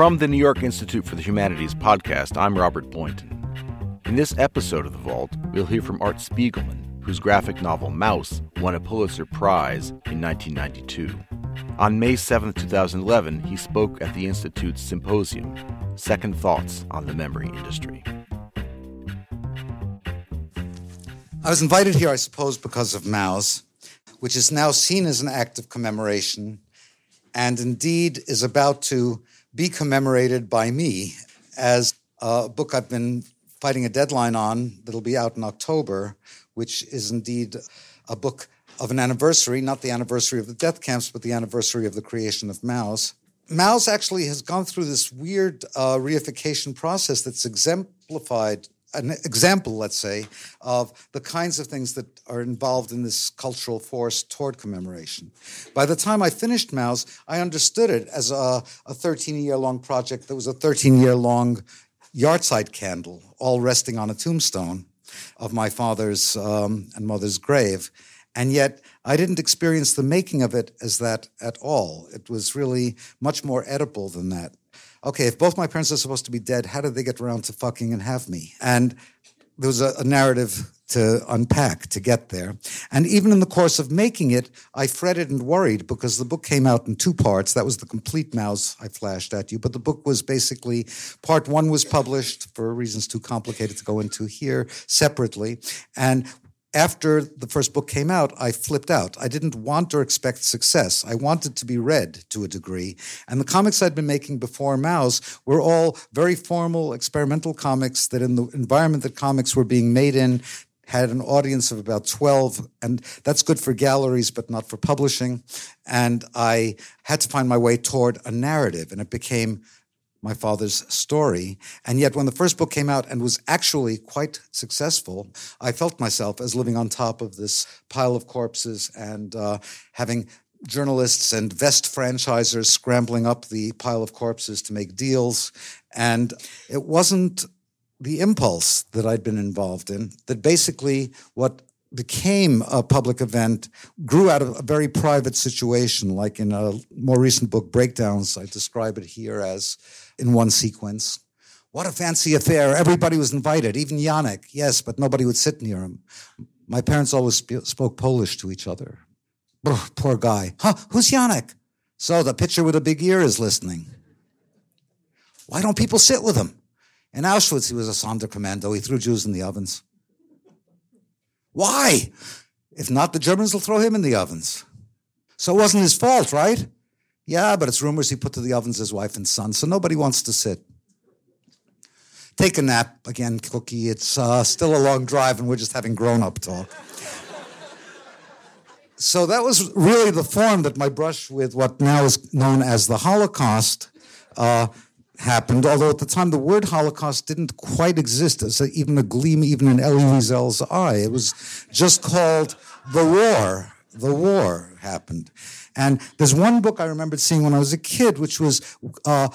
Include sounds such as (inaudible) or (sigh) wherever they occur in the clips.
From the New York Institute for the Humanities podcast, I'm Robert Boynton. In this episode of The Vault, we'll hear from Art Spiegelman, whose graphic novel Maus won a Pulitzer Prize in 1992. On May 7, 2011, he spoke at the Institute's symposium, Second Thoughts on the Memory Industry. I was invited here, I suppose, because of Maus, which is now seen as an act of commemoration and indeed is about to be commemorated by me as a book I've been fighting a deadline on that'll be out in October, which is indeed a book of an anniversary, not the anniversary of the death camps, but the anniversary of the creation of Maus. Maus actually has gone through this weird uh, reification process that's exemplified an example, let's say, of the kinds of things that are involved in this cultural force toward commemoration. By the time I finished Maus, I understood it as a 13 year long project that was a 13 year long yahrzeit candle, all resting on a tombstone of my father's um, and mother's grave. And yet, I didn't experience the making of it as that at all. It was really much more Oedipal than that okay, if both my parents are supposed to be dead, how did they get around to fucking and have me? And there was a, a, narrative to unpack to get there. And even in the course of making it, I fretted and worried because the book came out in two parts. That was the complete Maus I flashed at you. But the book was basically part one was published for reasons too complicated to go into here separately. And after the first book came out, I flipped out. I didn't want or expect success. I wanted to be read to a degree. And the comics I'd been making before Maus were all very formal, experimental comics that, in the environment that comics were being made in, had an audience of about 12, and that's good for galleries, but not for publishing. And I had to find my way toward a narrative, and it became my father's story. And yet, when the first book came out and was actually quite successful, I felt myself as living on top of this pile of corpses and uh, having journalists and vest franchisers scrambling up the pile of corpses to make deals. And it wasn't the impulse that I'd been involved in that basically what became a public event grew out of a very private situation like in a more recent book breakdowns i describe it here as in one sequence. What a fancy affair. Everybody was invited even Janek yes but nobody would sit near him. My parents always sp- spoke polish to each other. Poor guy. Huh? Who's Janek so the pitcher with a big ear is listening. Why don't people sit with him? In auschwitz he was a sonderkommando he threw jews in the ovens. Why? If not, the Germans will throw him in the ovens. So it wasn't his fault, right? Yeah, but it's rumors he put to the ovens his wife and son, so nobody wants to sit. Take a nap again, Cookie. It's uh, still a long drive, and we're just having grown up talk. so that was really the form that my brush with what now is known as the Holocaust uh, happened, although at the time the word Holocaust didn't quite exist as a, even a gleam, even in Elie Wiesel's eye. It was just called The War. The War happened. And there's one book I remembered seeing when I was a kid, which was uh,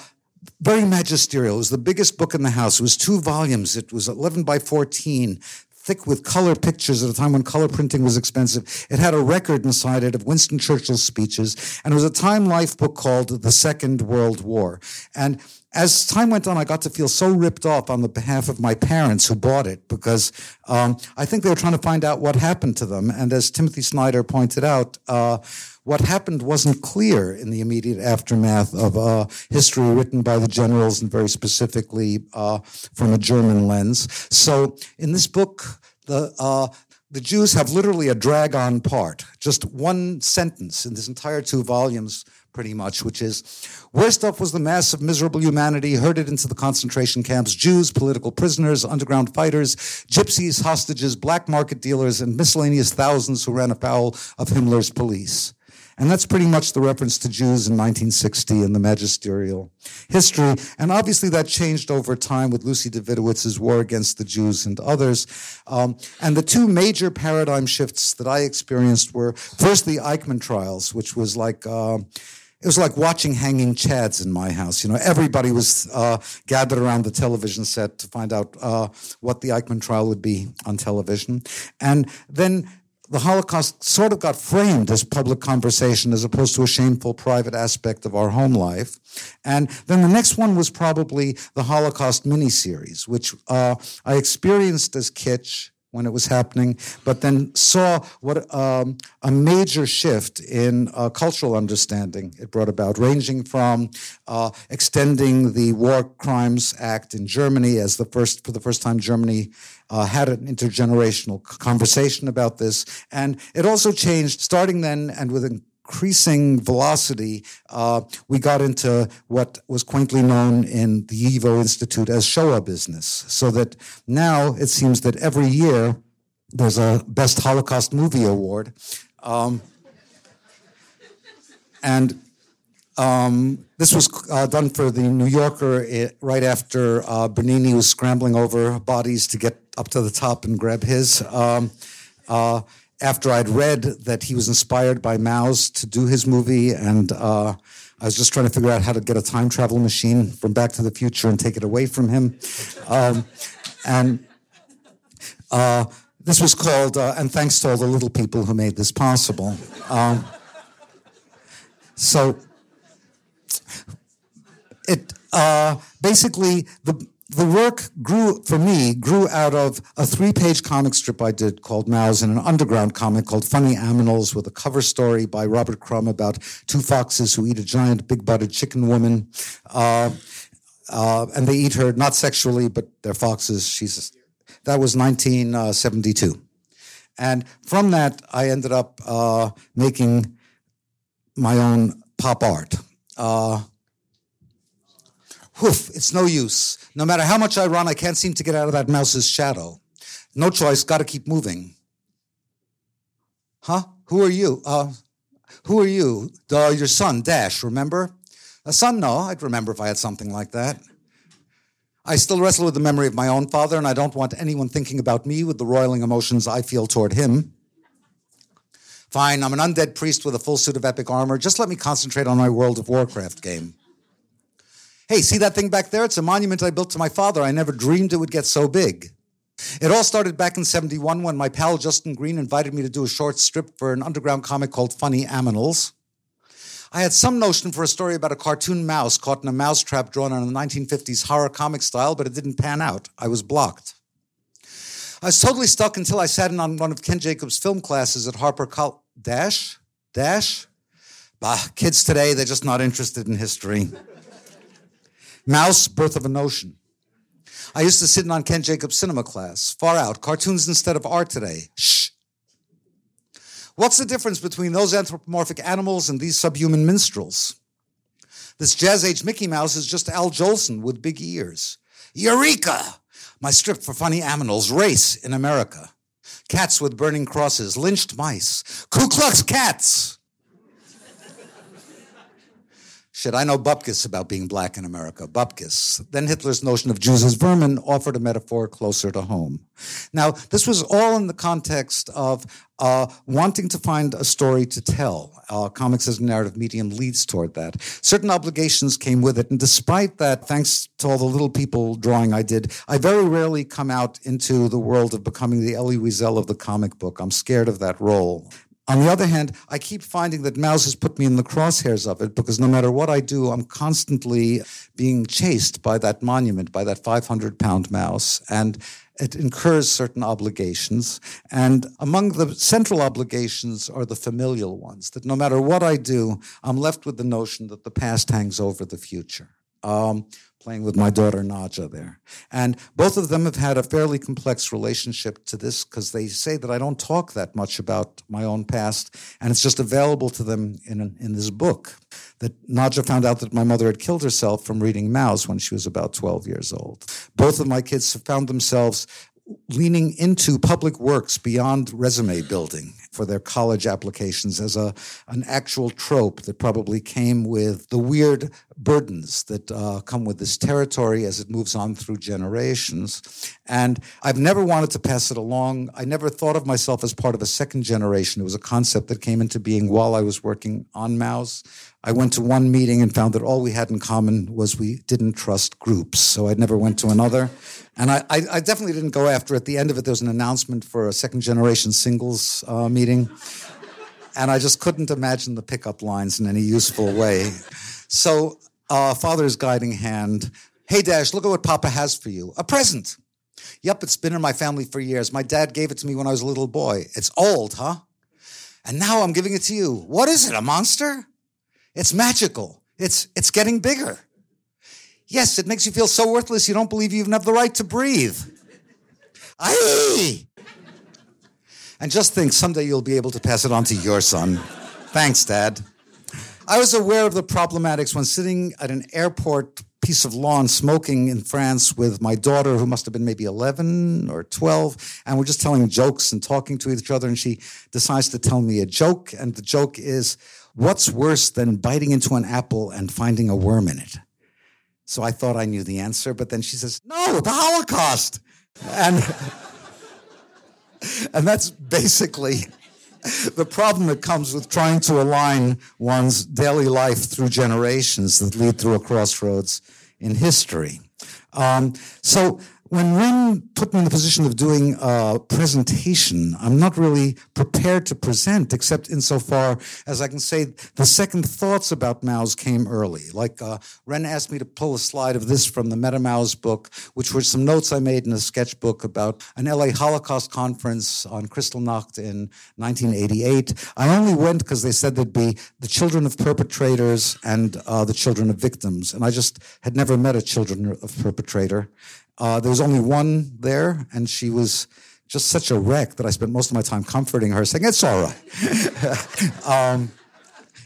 very magisterial. It was the biggest book in the house. It was two volumes. It was 11 by 14, thick with color pictures at a time when color printing was expensive. It had a record inside it of Winston Churchill's speeches, and it was a Time Life book called The Second World War. And as time went on, I got to feel so ripped off on the behalf of my parents who bought it because um, I think they were trying to find out what happened to them. And as Timothy Snyder pointed out, uh, what happened wasn't clear in the immediate aftermath of uh, history written by the generals and very specifically uh, from a German lens. So in this book, the uh, the Jews have literally a drag on part, just one sentence in this entire two volumes pretty much, which is worst off was the mass of miserable humanity herded into the concentration camps Jews, political prisoners, underground fighters, gypsies, hostages, black market dealers, and miscellaneous thousands who ran afoul of Himmler's police. And that's pretty much the reference to Jews in 1960 in the magisterial history. And obviously that changed over time with Lucy Dawidowicz's War Against the Jews and others. Um, and the two major paradigm shifts that I experienced were first the Eichmann trials, which was like, uh, it was like watching hanging chads in my house. You know, everybody was uh, gathered around the television set to find out uh, what the Eichmann trial would be on television. And then the Holocaust sort of got framed as public conversation as opposed to a shameful private aspect of our home life. And then the next one was probably the Holocaust miniseries, which uh, I experienced as kitsch when it was happening, but then saw what um, a major shift in uh, cultural understanding it brought about, ranging from uh, extending the War Crimes Act in Germany as the first, for the first time, Germany uh, had an intergenerational conversation about this, and it also changed starting then and with increasing velocity, uh, we got into what was quaintly known in the YIVO Institute as Shoah business. So that now it seems that every year there's a Best Holocaust Movie Award. Um, and um, this was uh, done for the New Yorker eh, right after uh, Benigni was scrambling over bodies to get up to the top and grab his. Um, uh, after I'd read that he was inspired by Maus to do his movie, and uh, I was just trying to figure out how to get a time travel machine from Back to the Future and take it away from him. Um, and uh, this was called, uh, and thanks to all the little people who made this possible. Um, so it uh, basically the the work grew for me grew out of a three-page comic strip I did called Maus and an underground comic called Funny Aminals with a cover story by Robert Crumb about two foxes who eat a giant big-butted chicken woman, uh, uh, and they eat her not sexually, but they're foxes. She's that was 1972, and from that I ended up uh, making my own pop art. Whoof, it's no use. No matter how much I run, I can't seem to get out of that mouse's shadow. No choice, gotta keep moving. Huh? Who are you? Uh, who are you? Uh, your son, Dash, remember? A son, no, I'd remember if I had something like that. I still wrestle with the memory of my own father, and I don't want anyone thinking about me with the roiling emotions I feel toward him. Fine, I'm an undead priest with a full suit of epic armor. Just let me concentrate on my World of Warcraft game. Hey, see that thing back there? It's a monument I built to my father. I never dreamed it would get so big. It all started back in 71 when my pal Justin Green invited me to do a short strip for an underground comic called Funny Aminals. I had some notion for a story about a cartoon mouse caught in a mousetrap drawn in a 1950s horror comic style, but it didn't pan out. I was blocked. I was totally stuck until I sat in on one of Ken Jacobs' film classes at Harpur College. Dash? Dash? Bah, kids today, they're just not interested in history. Maus, Birth of a Notion. I used to sit in on Ken Jacobs' cinema class. Far out. Cartoons instead of art today. Shh. What's the difference between those anthropomorphic animals and these subhuman minstrels? This jazz age Mickey Mouse is just Al Jolson with big ears. Eureka! My strip for funny animals, race in America. Cats with burning crosses, lynched mice, Ku Klux cats! Shit, I know Bupkis about being black in America. Bupkis. Then Hitler's notion of Jews as vermin offered a metaphor closer to home. Now, this was all in the context of uh, wanting to find a story to tell. Uh, comics as a narrative medium leads toward that. Certain obligations came with it, and despite that, thanks to all the little people drawing I did, I very rarely come out into the world of becoming the Elie Wiesel of the comic book. I'm scared of that role. On the other hand, I keep finding that Maus has put me in the crosshairs of it because no matter what I do, I'm constantly being chased by that monument, by that 500 pound mouse. And it incurs certain obligations. And among the central obligations are the familial ones, that no matter what I do, I'm left with the notion that the past hangs over the future. Um, playing with my daughter Nadja there. And both of them have had a fairly complex relationship to this because they say that I don't talk that much about my own past, and it's just available to them in, in this book. That Nadja found out that my mother had killed herself from reading Maus when she was about 12 years old. Both of my kids have found themselves leaning into public works beyond resume building for their college applications as a an actual trope that probably came with the weird burdens that uh, come with this territory as it moves on through generations. And I've never wanted to pass it along. I never thought of myself as part of a second generation. It was a concept that came into being while I was working on Maus. I went to one meeting and found that all we had in common was we didn't trust groups. So I never went to another. And I, I, I definitely didn't go after. At the end of it, there was an announcement for a second generation singles uh, meeting. And I just couldn't imagine the pickup lines in any useful way. So, uh, father's guiding hand. Hey, Dash, look at what Papa has for you. A present. Yep, it's been in my family for years. My dad gave it to me when I was a little boy. It's old, huh? And now I'm giving it to you. What is it, a monster? It's magical. It's, it's getting bigger. Yes, it makes you feel so worthless you don't believe you even have the right to breathe. Aye! And just think someday you'll be able to pass it on to your son. Thanks, Dad. I was aware of the problematics when sitting at an airport piece of lawn smoking in France with my daughter, who must have been maybe 11 or 12, and we're just telling jokes and talking to each other. And she decides to tell me a joke. And the joke is, What's worse than biting into an apple and finding a worm in it? So I thought I knew the answer, but then she says, No, the Holocaust. And, (laughs) and that's basically the problem that comes with trying to align one's daily life through generations that lead through a crossroads in history. Um, so when Ren put me in the position of doing a presentation, I'm not really prepared to present, except insofar as I can say the second thoughts about Maus came early. Like uh, Ren asked me to pull a slide of this from the Meta Maus book, which were some notes I made in a sketchbook about an LA Holocaust conference on Kristallnacht in 1988. I only went because they said there'd be the children of perpetrators and uh, the children of victims, and I just had never met a children of perpetrator. Uh, there was only one there, and she was just such a wreck that I spent most of my time comforting her, saying, It's all right. (laughs) um,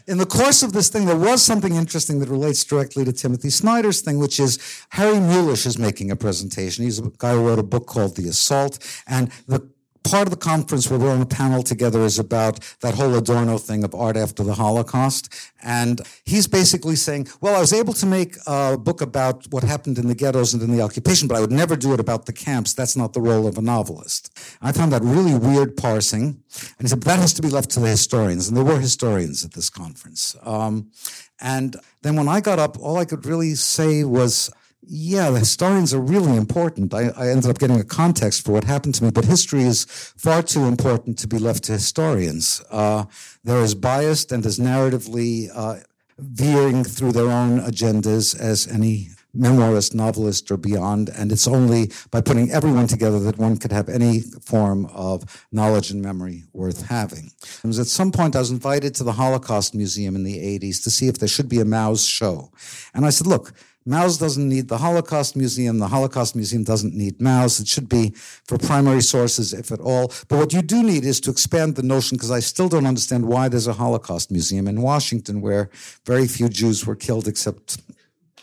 in the course of this thing, there was something interesting that relates directly to Timothy Snyder's thing, which is Harry Mulisch is making a presentation. He's a guy who wrote a book called The Assault, and the part of the conference where we're on a panel together is about that whole Adorno thing of art after the Holocaust. And he's basically saying, well, I was able to make a book about what happened in the ghettos and in the occupation, but I would never do it about the camps. That's not the role of a novelist. I found that really weird parsing. And he said, that has to be left to the historians. And there were historians at this conference. Um, and then when I got up, all I could really say was, yeah, the historians are really important. I, I, ended up getting a context for what happened to me, but history is far too important to be left to historians. Uh, they're as biased and as narratively uh, veering through their own agendas as any memoirist, novelist, or beyond. And it's only by putting everyone together that one could have any form of knowledge and memory worth having. Was at some point I was invited to the Holocaust Museum in the 80s to see if there should be a Maus show. And I said, look, Maus doesn't need the Holocaust Museum. The Holocaust Museum doesn't need Maus. It should be for primary sources, if at all. But what you do need is to expand the notion, because I still don't understand why there's a Holocaust Museum in Washington where very few Jews were killed, except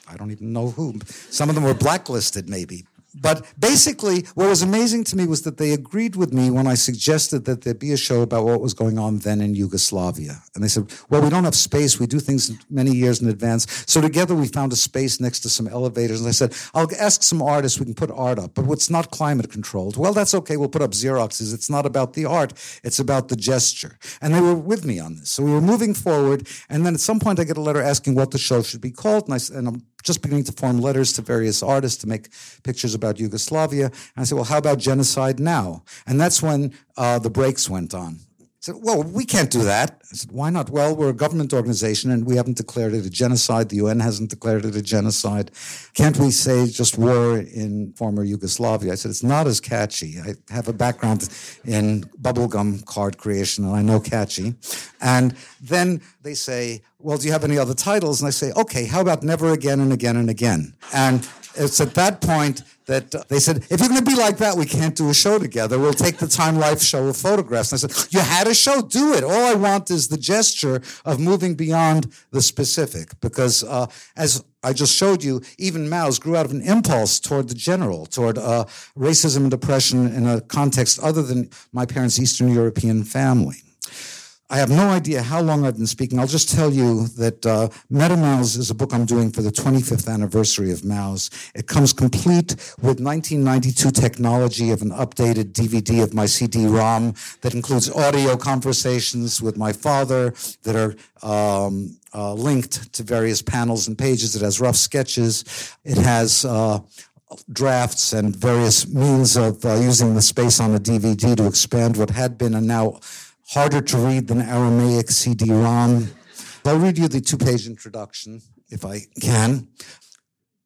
I don't even know who. Some of them were blacklisted, maybe. But basically, what was amazing to me was that they agreed with me when I suggested that there be a show about what was going on then in Yugoslavia. And they said, well, we don't have space. We do things many years in advance. So together we found a space next to some elevators. And I said, I'll ask some artists. We can put art up, but what's not climate controlled. Well, that's okay. We'll put up Xeroxes. It's not about the art. It's about the gesture. And they were with me on this. So we were moving forward. And then at some point I get a letter asking what the show should be called. And, I, and I'm just beginning to form letters to various artists to make pictures about Yugoslavia. And I said, well, how about genocide now? And that's when uh, the brakes went on. Said, Well, we can't do that. I said, Why not? Well, we're a government organization and we haven't declared it a genocide. The UN hasn't declared it a genocide. Can't we say just war in former Yugoslavia? I said, It's not as catchy. I have a background in bubblegum card creation and I know catchy. And then they say, Well, do you have any other titles? And I say, Okay, how about Never Again and Again and Again? And it's at that point that they said, if you're going to be like that, we can't do a show together. We'll take the Time Life show of photographs. And I said, you had a show, do it. All I want is the gesture of moving beyond the specific. Because uh, as I just showed you, even Maus grew out of an impulse toward the general, toward uh, racism and depression in a context other than my parents' Eastern European family. I have no idea how long I've been speaking. I'll just tell you that uh, Meta Maus is a book I'm doing for the 25th anniversary of Maus. It comes complete with 1992 technology of an updated DVD of my CD-ROM that includes audio conversations with my father that are um, uh, linked to various panels and pages. It has rough sketches. It has uh, drafts and various means of uh, using the space on the DVD to expand what had been and now harder to read than Aramaic CD-ROM. I'll read you the two-page introduction, if I can.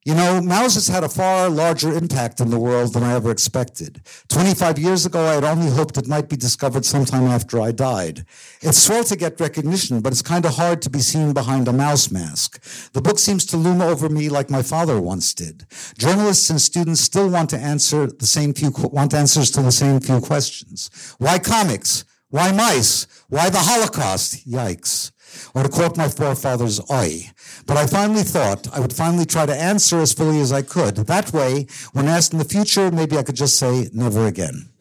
You know, Maus has had a far larger impact in the world than I ever expected. 25 years ago, I had only hoped it might be discovered sometime after I died. It's swell to get recognition, but it's kind of hard to be seen behind a mouse mask. The book seems to loom over me like my father once did. Journalists and students still want to answer the same few, want answers to the same few questions. Why comics? Why mice? Why the Holocaust? Yikes. Or to quote my forefathers, oi. But I finally thought I would finally try to answer as fully as I could. That way, when asked in the future, maybe I could just say, never again.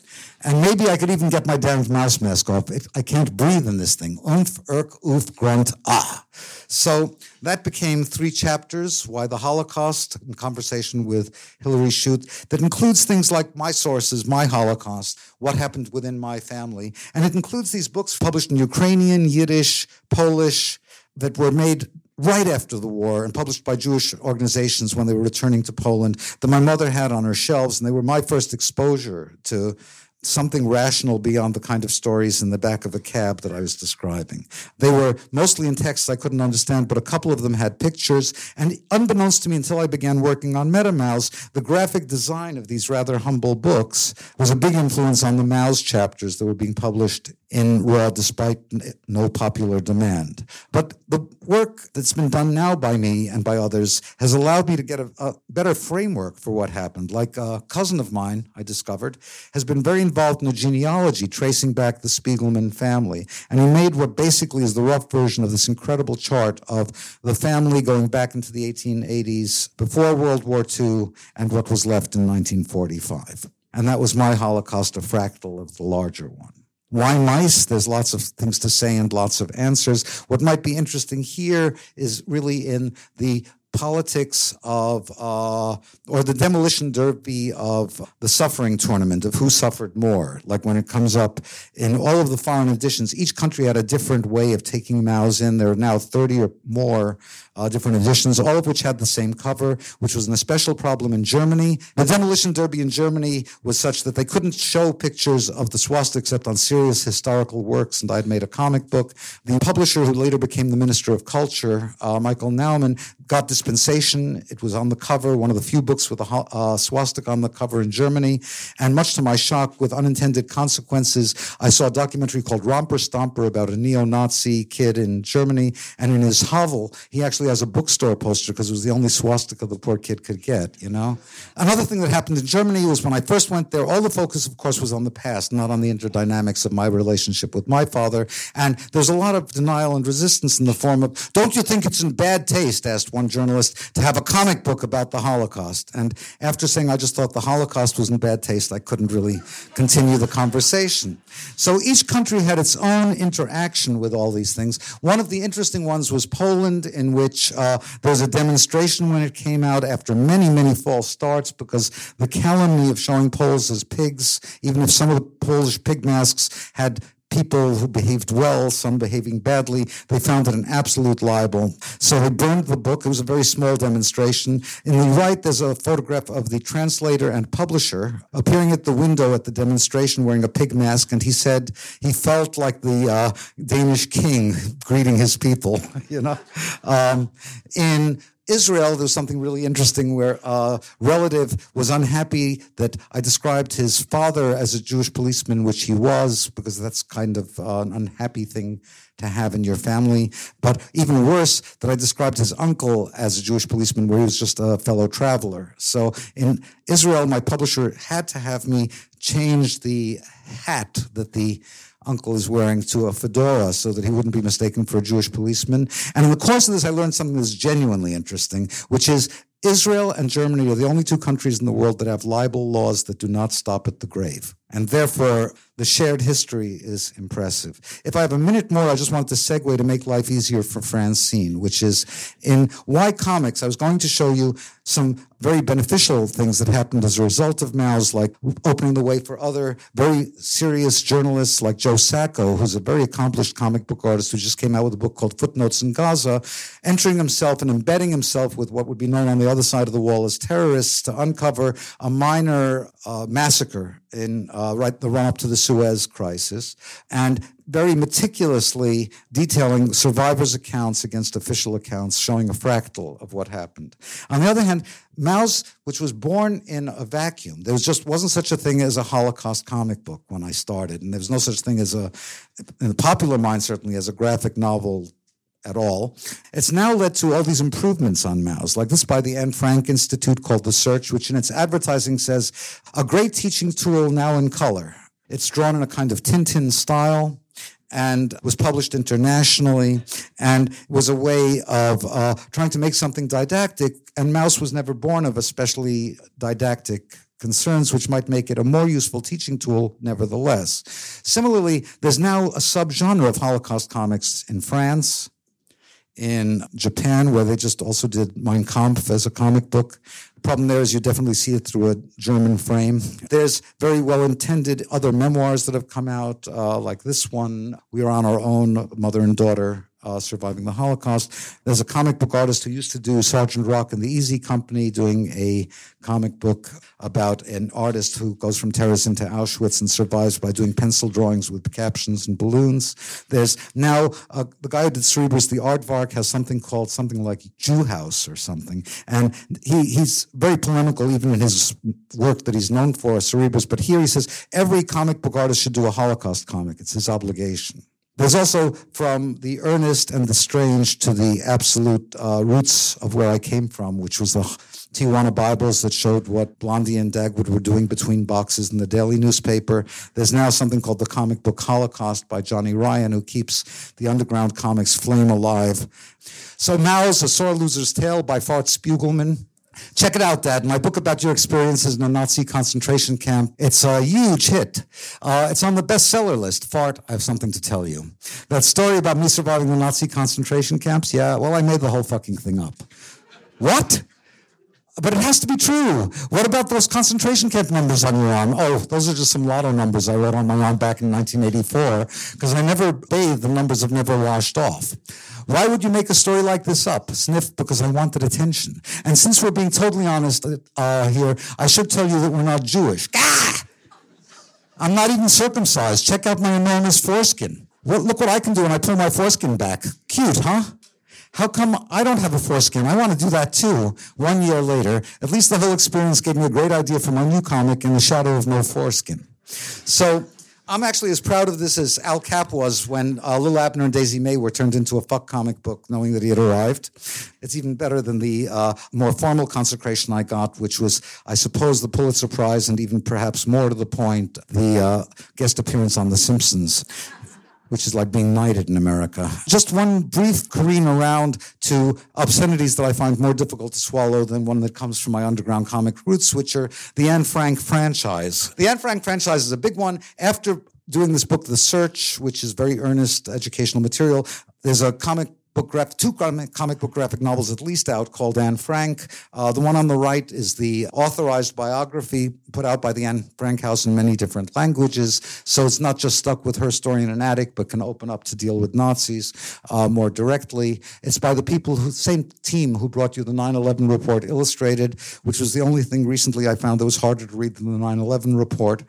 And maybe I could even get my damned mouse mask off. If I can't breathe in this thing. Umph, irk, oof, grunt, ah. So that became three chapters Why the Holocaust, in conversation with Hillary Chute, that includes things like my sources, my Holocaust, what happened within my family. And it includes these books published in Ukrainian, Yiddish, Polish, that were made right after the war and published by Jewish organizations when they were returning to Poland that my mother had on her shelves. And they were my first exposure to something rational beyond the kind of stories in the back of a cab that I was describing. They were mostly in texts I couldn't understand, but a couple of them had pictures. And unbeknownst to me until I began working on MetaMaus, the graphic design of these rather humble books was a big influence on the Maus chapters that were being published in Raw despite no popular demand. But the work that's been done now by me and by others has allowed me to get a, a better framework for what happened. Like a cousin of mine, I discovered, has been very involved in a genealogy tracing back the Spiegelman family. And he made what basically is the rough version of this incredible chart of the family going back into the 1880s, before World War II, and what was left in 1945. And that was my Holocaust, a fractal of the larger one. Why mice? There's lots of things to say and lots of answers. What might be interesting here is really in the politics of, uh, or the demolition derby of the suffering tournament of who suffered more. Like when it comes up in all of the foreign editions, each country had a different way of taking Maus in. There are now 30 or more uh, different editions, all of which had the same cover, which was an especial problem in Germany. The demolition derby in Germany was such that they couldn't show pictures of the swastika except on serious historical works, and I'd made a comic book. The publisher who later became the Minister of Culture, uh, Michael Naumann, got dispensation. It was on the cover, one of the few books with a uh, swastika on the cover in Germany. And much to my shock, with unintended consequences, I saw a documentary called Romper Stomper about a neo-Nazi kid in Germany. And in his hovel, he actually has a bookstore poster because it was the only swastika the poor kid could get, you know? Another thing that happened in Germany was when I first went there, all the focus, of course, was on the past, not on the interdynamics of my relationship with my father. And there's a lot of denial and resistance in the form of, don't you think it's in bad taste, asked one journalist, to have a comic book about the Holocaust? And after saying I just thought the Holocaust was in bad taste, I couldn't really continue the conversation. So each country had its own interaction with all these things. One of the interesting ones was Poland, in which which uh, there was a demonstration when it came out after many, many false starts because the calumny of showing Poles as pigs, even if some of the Polish pig masks had people who behaved well, some behaving badly. They found it an absolute libel. So they burned the book. It was a very small demonstration. In the right, there's a photograph of the translator and publisher appearing at the window at the demonstration wearing a pig mask. And he said he felt like the uh, Danish king (laughs) greeting his people, (laughs) you know. Um, in Israel, there's something really interesting where a relative was unhappy that I described his father as a Jewish policeman, which he was, because that's kind of uh, an unhappy thing to have in your family. But even worse, that I described his uncle as a Jewish policeman, where he was just a fellow traveler. So in Israel, my publisher had to have me change the hat that the uncle is wearing to a fedora so that he wouldn't be mistaken for a Jewish policeman. And in the course of this, I learned something that's genuinely interesting, which is Israel and Germany are the only two countries in the world that have libel laws that do not stop at the grave. And therefore, the shared history is impressive. If I have a minute more, I just want to segue to make life easier for Francine, which is in Why Comics, I was going to show you some very beneficial things that happened as a result of Maus, like opening the way for other very serious journalists like Joe Sacco, who's a very accomplished comic book artist who just came out with a book called Footnotes in Gaza, entering himself and embedding himself with what would be known on the other side of the wall as terrorists to uncover a minor uh, massacre in uh, Uh, right the run up to the Suez crisis, and very meticulously detailing survivors' accounts against official accounts, showing a fractal of what happened. On the other hand, Maus, which was born in a vacuum, there was just wasn't such a thing as a Holocaust comic book when I started, and there was no such thing as a, in the popular mind certainly, as a graphic novel at all. It's now led to all these improvements on Maus, like this by the Anne Frank Institute called The Search, which in its advertising says, a great teaching tool now in color. It's drawn in a kind of Tintin style and was published internationally and was a way of uh, trying to make something didactic. And Maus was never born of especially didactic concerns, which might make it a more useful teaching tool, nevertheless. Similarly, there's now a subgenre of Holocaust comics in France, in Japan, where they just also did Mein Kampf as a comic book. The problem there is you definitely see it through a German frame. There's very well intended other memoirs that have come out, uh, like this one, We Are on Our Own, Mother and Daughter uh, surviving the Holocaust. There's a comic book artist who used to do Sergeant Rock and the Easy Company, doing a comic book about an artist who goes from Terezin to Auschwitz and survives by doing pencil drawings with captions and balloons. There's now uh, the guy who did Cerebus, the Aardvark, has something called something like Jew House or something, and he he's very polemical even in his work that he's known for, Cerebus. But here he says every comic book artist should do a Holocaust comic. It's his obligation. There's also from the earnest and the strange to the absolute uh, roots of where I came from, which was the Tijuana Bibles that showed what Blondie and Dagwood were doing between boxes in the daily newspaper. There's now something called the Comic Book Holocaust by Johnny Ryan, who keeps the underground comics flame alive. So Maus, A Sore Loser's Tale by Fart Spiegelman. Check it out, Dad. My book about your experiences in a Nazi concentration camp. It's a huge hit. Uh, it's on the bestseller list. Fart, I have something to tell you. That story about me surviving the Nazi concentration camps? Yeah, well, I made the whole fucking thing up. What? But it has to be true. What about those concentration camp numbers on your arm? Oh, those are just some lotto numbers I wrote on my arm back in 1984 because I never bathed. The numbers have never washed off. Why would you make a story like this up? Sniff, because I wanted attention. And since we're being totally honest uh, here, I should tell you that we're not Jewish. Gah! I'm not even circumcised. Check out my enormous foreskin. Look what I can do when I pull my foreskin back. Cute, huh? How come I don't have a foreskin? I want to do that too. One year later, at least the whole experience gave me a great idea for my new comic, In the Shadow of No Foreskin. So I'm actually as proud of this as Al Capp was when uh, Lil Abner and Daisy Mae were turned into a fuck comic book, knowing that he had arrived. It's even better than the uh, more formal consecration I got, which was, I suppose, the Pulitzer Prize, and even perhaps more to the point, the uh, guest appearance on The Simpsons which is like being knighted in America. Just one brief careen around to obscenities that I find more difficult to swallow than one that comes from my underground comic roots, which are the Anne Frank franchise. The Anne Frank franchise is a big one. After doing this book, The Search, which is very earnest educational material, there's a comic book two comic book graphic novels at least out called Anne Frank. Uh, the one on the right is the authorized biography put out by the Anne Frank House in many different languages. So it's not just stuck with her story in an attic, but can open up to deal with Nazis uh, more directly. It's by the people who, same team who brought you the 9/11 report illustrated, which was the only thing recently I found that was harder to read than the 9/11 report.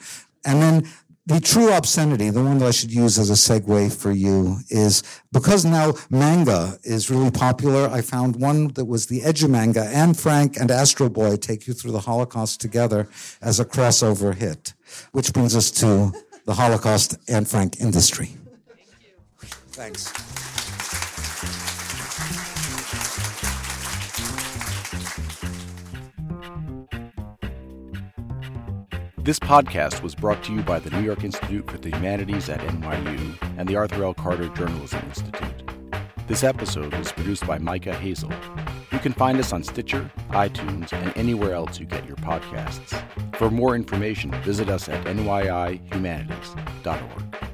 And then the true obscenity, the one that I should use as a segue for you, is because now manga is really popular. I found one that was the edge of manga. Anne Frank and Astro Boy take you through the Holocaust together as a crossover hit, which brings us to the Holocaust Anne Frank industry. Thank Thanks. This podcast was brought to you by the New York Institute for the Humanities at NYU and the Arthur L. Carter Journalism Institute. This episode was produced by Micah Hazel. You can find us on Stitcher, iTunes, and anywhere else you get your podcasts. For more information, visit us at nyihumanities.org.